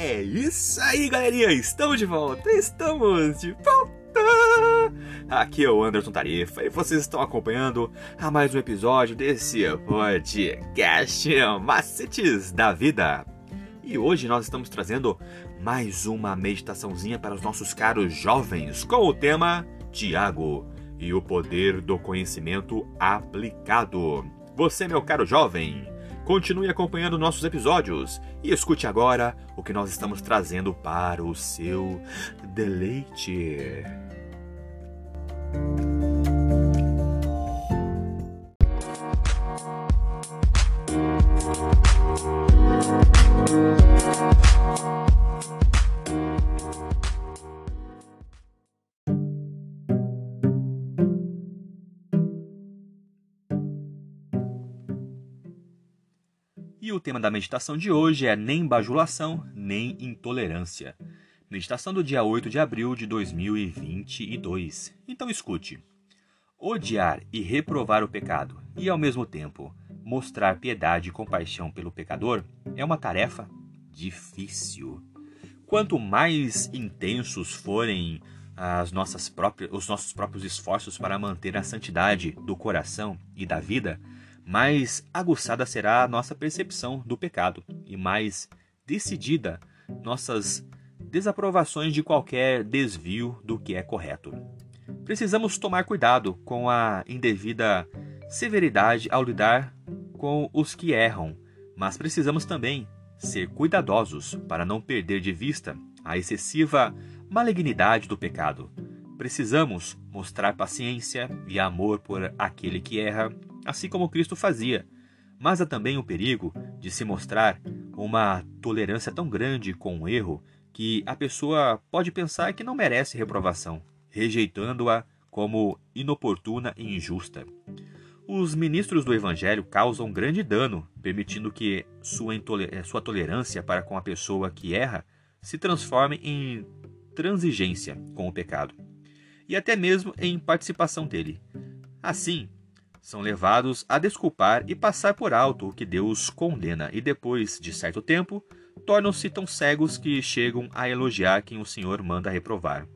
É isso aí, galerinha! Estamos de volta! Estamos de volta! Aqui é o Anderson Tarifa e vocês estão acompanhando a mais um episódio desse podcast Macetes da Vida. E hoje nós estamos trazendo mais uma meditaçãozinha para os nossos caros jovens com o tema Tiago e o poder do conhecimento aplicado. Você, meu caro jovem, Continue acompanhando nossos episódios e escute agora o que nós estamos trazendo para o seu deleite. E o tema da meditação de hoje é nem bajulação, nem intolerância. Meditação do dia 8 de abril de 2022. Então escute. Odiar e reprovar o pecado e, ao mesmo tempo, mostrar piedade e compaixão pelo pecador é uma tarefa difícil. Quanto mais intensos forem as nossas próprias, os nossos próprios esforços para manter a santidade do coração e da vida, mais aguçada será a nossa percepção do pecado e mais decidida nossas desaprovações de qualquer desvio do que é correto. Precisamos tomar cuidado com a indevida severidade ao lidar com os que erram, mas precisamos também ser cuidadosos para não perder de vista a excessiva malignidade do pecado. Precisamos mostrar paciência e amor por aquele que erra assim como Cristo fazia. Mas há também o perigo de se mostrar uma tolerância tão grande com o erro que a pessoa pode pensar que não merece reprovação, rejeitando-a como inoportuna e injusta. Os ministros do Evangelho causam grande dano, permitindo que sua, eh, sua tolerância para com a pessoa que erra se transforme em transigência com o pecado, e até mesmo em participação dele. Assim, são levados a desculpar e passar por alto o que Deus condena, e depois de certo tempo, tornam-se tão cegos que chegam a elogiar quem o Senhor manda reprovar.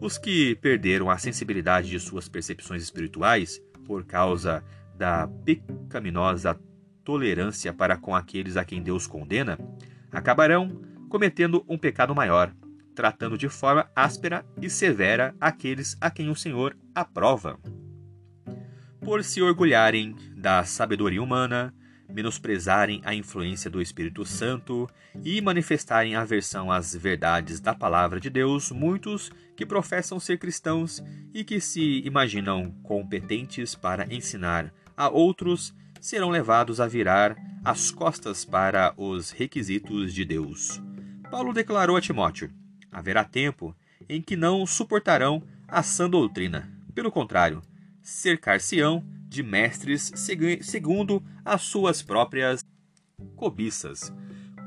Os que perderam a sensibilidade de suas percepções espirituais por causa da pecaminosa tolerância para com aqueles a quem Deus condena, acabarão cometendo um pecado maior, tratando de forma áspera e severa aqueles a quem o Senhor aprova por se orgulharem da sabedoria humana, menosprezarem a influência do Espírito Santo e manifestarem aversão às verdades da palavra de Deus, muitos que professam ser cristãos e que se imaginam competentes para ensinar a outros serão levados a virar as costas para os requisitos de Deus. Paulo declarou a Timóteo: haverá tempo em que não suportarão a sã doutrina. Pelo contrário, cercar-se-ão de mestres segundo as suas próprias cobiças,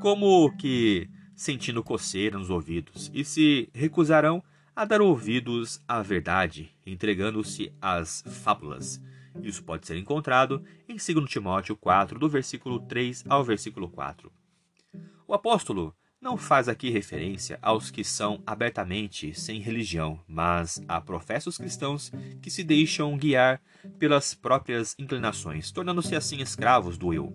como que sentindo coceira nos ouvidos, e se recusarão a dar ouvidos à verdade, entregando-se às fábulas. Isso pode ser encontrado em 2 Timóteo 4, do versículo 3 ao versículo 4. O apóstolo não faz aqui referência aos que são abertamente sem religião, mas a professos cristãos que se deixam guiar pelas próprias inclinações, tornando-se assim escravos do eu.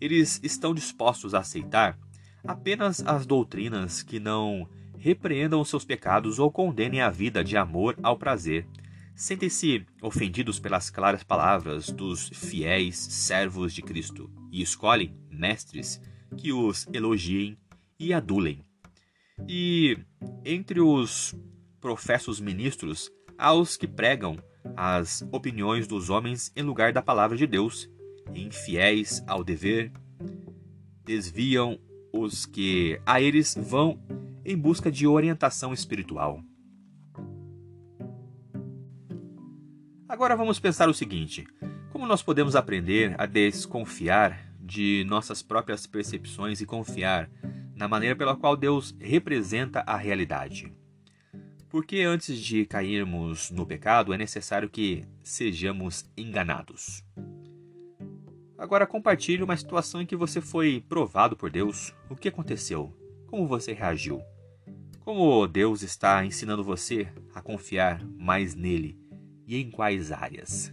Eles estão dispostos a aceitar apenas as doutrinas que não repreendam os seus pecados ou condenem a vida de amor ao prazer. Sentem-se ofendidos pelas claras palavras dos fiéis servos de Cristo e escolhem mestres que os elogiem e adulem. E entre os professos ministros, há os que pregam as opiniões dos homens em lugar da palavra de Deus, infiéis ao dever, desviam os que a eles vão em busca de orientação espiritual. Agora vamos pensar o seguinte: como nós podemos aprender a desconfiar de nossas próprias percepções e confiar na maneira pela qual Deus representa a realidade. Porque antes de cairmos no pecado é necessário que sejamos enganados. Agora compartilhe uma situação em que você foi provado por Deus. O que aconteceu? como você reagiu? Como Deus está ensinando você a confiar mais nele e em quais áreas?